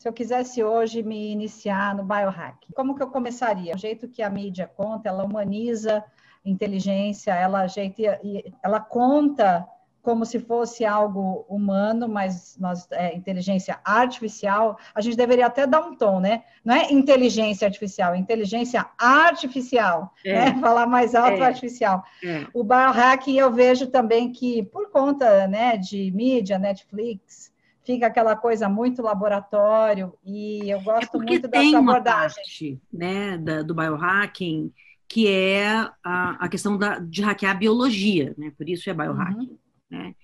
Se eu quisesse hoje me iniciar no biohack, como que eu começaria? O jeito que a mídia conta, ela humaniza inteligência, ela, ela conta como se fosse algo humano, mas nós, é, inteligência artificial, a gente deveria até dar um tom, né? Não é inteligência artificial, é inteligência artificial, é. né? Falar mais alto, é. artificial. É. O biohacking eu vejo também que, por conta né, de mídia, Netflix, fica aquela coisa muito laboratório, e eu gosto é muito dessa abordagem. Parte, né, da, do biohacking, que é a, a questão da, de hackear a biologia, né? Por isso é biohacking. Uhum. Né?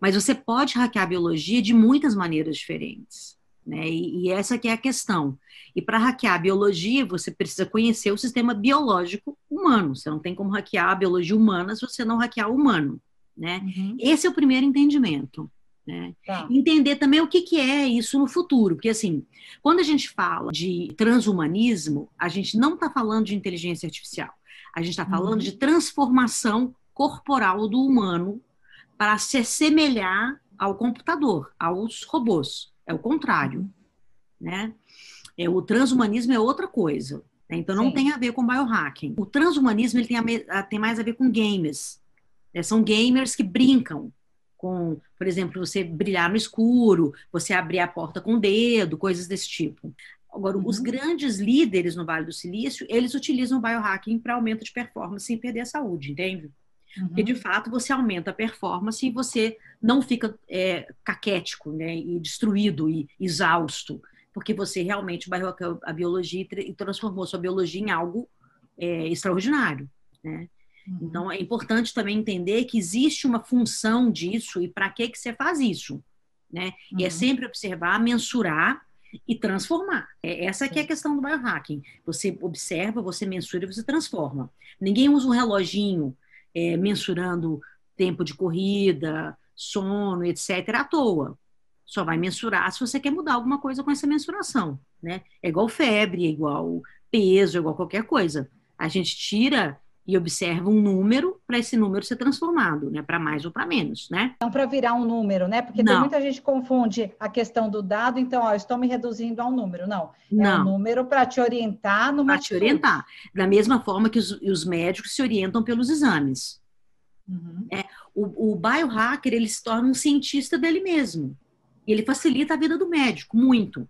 Mas você pode hackear a biologia de muitas maneiras diferentes. Né? E, e essa que é a questão. E para hackear a biologia, você precisa conhecer o sistema biológico humano. Você não tem como hackear a biologia humana se você não hackear o humano. Né? Uhum. Esse é o primeiro entendimento. Né? Tá. Entender também o que, que é isso no futuro, porque assim, quando a gente fala de transhumanismo, a gente não está falando de inteligência artificial, a gente está falando uhum. de transformação corporal do humano para se assemelhar ao computador, aos robôs. É o contrário, né? É, o transhumanismo é outra coisa. Né? Então, não Sim. tem a ver com biohacking. O transhumanismo ele tem, a, tem mais a ver com games. Né? São gamers que brincam com, por exemplo, você brilhar no escuro, você abrir a porta com o dedo, coisas desse tipo. Agora, uhum. os grandes líderes no Vale do Silício, eles utilizam o biohacking para aumento de performance sem perder a saúde, entende? Uhum. Porque, de fato, você aumenta a performance e você não fica é, caquético né, e destruído e exausto, porque você realmente bairrou a biologia e transformou sua biologia em algo é, extraordinário. Né? Uhum. Então, é importante também entender que existe uma função disso e para que, que você faz isso. Né? Uhum. E é uhum. sempre observar, mensurar e transformar. É, essa que é a questão do biohacking. Você observa, você mensura e você transforma. Ninguém usa um reloginho é, mensurando tempo de corrida, sono, etc., à toa. Só vai mensurar se você quer mudar alguma coisa com essa mensuração, né? É igual febre, é igual peso, é igual qualquer coisa. A gente tira e observa um número para esse número ser transformado, né? Para mais ou para menos, né? Não para virar um número, né? Porque tem muita gente que confunde a questão do dado, então, ó, estou me reduzindo a um número. Não. Não. É um número para te orientar no Para te orientar. Da mesma forma que os, os médicos se orientam pelos exames. Uhum. É, o, o biohacker, ele se torna um cientista dele mesmo. E ele facilita a vida do médico, muito.